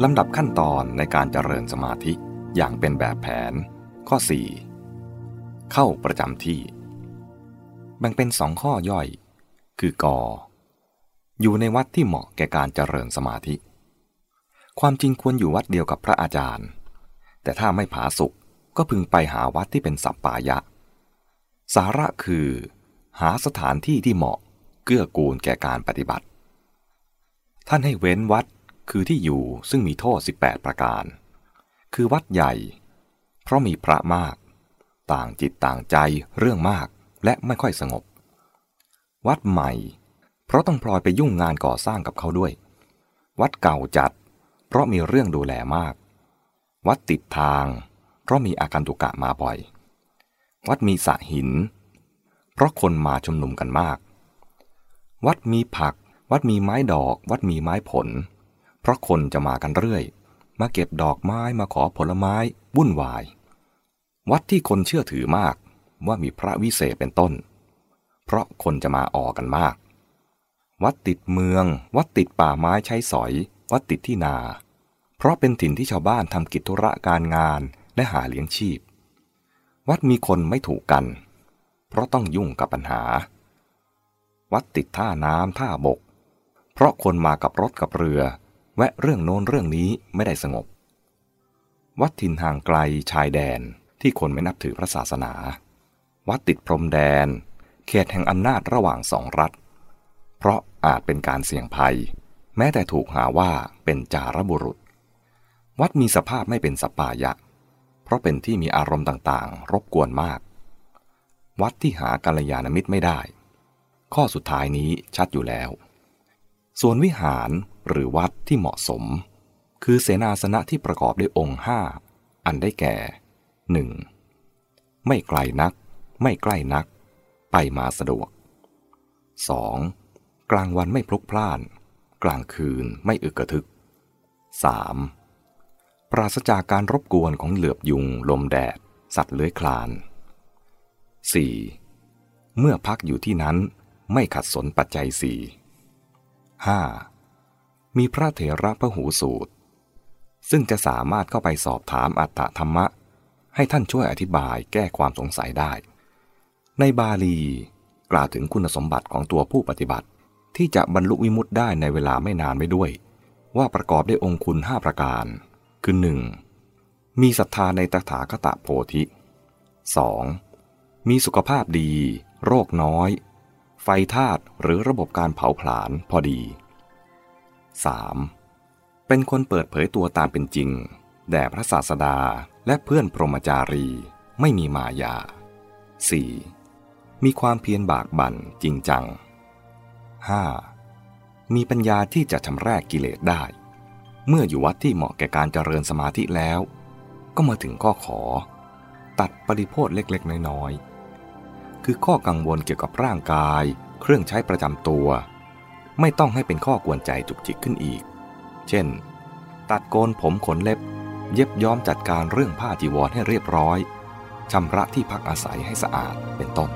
ลำดับขั้นตอนในการเจริญสมาธิอย่างเป็นแบบแผน ข้อ 4. เข้าประจำที่ แบ่งเป็นสองข้อย่อย คือกออยู่ในวัดที่เหมาะแก่การเจริญสมาธิ ความจริงควรอยู่วัดเดียวกับพระอาจารย์ แต่ถ้าไม่ผาสุกก็พึงไปหาวัดที่เป็นสัปปายะ สาระคือ หาสถานที่ที่เหมาะเกื้อกูลแก่การปฏิบัติ ท่านให้เว้นวัด คือที่อยู่ซึ่งมีโทษ 18 ประการ คือวัดใหญ่ เพราะมีพระมาก ต่างจิตต่างใจเรื่องมากและไม่ค่อยสงบ วัดใหม่ เพราะต้องพลอยไปยุ่งงานก่อสร้างกับเขาด้วย วัดเก่าจัด เพราะมีเรื่องดูแลมาก วัดติดทาง เพราะมีอาการตุกะมาบ่อย วัดมีสะหิน เพราะคนมาชุมนุมกันมาก วัดมีผัก วัดมีไม้ดอก วัดมีไม้ผล เพราะคนจะมากันเรื่อย มาเก็บดอกไม้มาขอผลไม้วุ่นวาย วัดที่คนเชื่อถือมากว่ามีพระวิเศษเป็นต้น เพราะคนจะมาออกกันมาก วัดติดเมือง วัดติดป่าไม้ใช้สอย วัดติดที่นา เพราะเป็นถิ่นที่ชาวบ้านทำกิจธุระการงานและหาเลี้ยงชีพ วัดมีคนไม่ถูกกัน เพราะต้องยุ่งกับปัญหา วัดติดท่าน้ำท่าบก เพราะคนมากับรถกับเรือ แวะเรื่องโน้นเรื่องนี้ไม่ได้สงบ วัดถิ่นห่างไกลชายแดนที่คนไม่นับถือพระศาสนา วัดติดพรมแดน เขตแห่งอำนาจระหว่างสองรัฐ เพราะอาจเป็นการเสี่ยงภัย แม้แต่ถูกหาว่าเป็นจารบุรุษ วัดมีสภาพไม่เป็นสปายะ เพราะเป็นที่มีอารมณ์ต่างๆ รบกวนมาก วัดที่หากัลยาณมิตรไม่ได้ ข้อสุดท้ายนี้ชัดอยู่แล้ว ส่วนวิหาร หรือวัดที่เหมาะสม คือเสนาสนะที่ประกอบด้วยองค์ห้าอันได้แก่ 1. ไม่ไกลนัก ไม่ใกล้นัก ไปมาสะดวก 2. กลางวันไม่พลุกพล่าน กลางคืนไม่อึกระทึก 3. ปราศจากการรบกวนของเหลือบยุง ลมแดด สัตว์เลื้อยคลาน 4. เมื่อพักอยู่ที่นั้นไม่ขัดสนปัจจัยสี่ 5. มีพระเถระพระหูสูตร ซึ่งจะสามารถเข้าไปสอบถามอัตตธรรมะ ให้ท่านช่วยอธิบายแก้ความสงสัยได้ ในบาลีกล่าวถึงคุณสมบัติของตัวผู้ปฏิบัติ ที่จะบรรลุวิมุตติได้ในเวลาไม่นานไม่ด้วย ว่าประกอบด้วยองค์คุณห้าประการ คือ 1. มีศรัทธาในตถาคตโพธิ 2. มีสุขภาพดี โรคน้อย ไฟธาตุหรือระบบการเผาผลาญพอดี 3. เป็นคนเปิดเผยตัวตามเป็นจริง แด่พระศาสดาและเพื่อนพรหมจารีไม่มีมายา 4. มีความเพียรบากบั่นจริงจัง 5. มีปัญญาที่จะชำแรกกิเลสได้ เมื่ออยู่วัดที่เหมาะแก่การเจริญสมาธิแล้ว ก็มาถึงข้อขอ ตัดปริโภทเล็กๆ น้อยๆ คือข้อกังวลเกี่ยวกับร่างกาย เครื่องใช้ประจำตัว ไม่ต้องให้เป็นข้อกวนใจจุกจิกขึ้นอีก เช่น ตัดโกนผมขนเล็บ เย็บย้อมจัดการเรื่องผ้าจีวรให้เรียบร้อยชำระที่พักอาศัยให้สะอาดเป็นต้น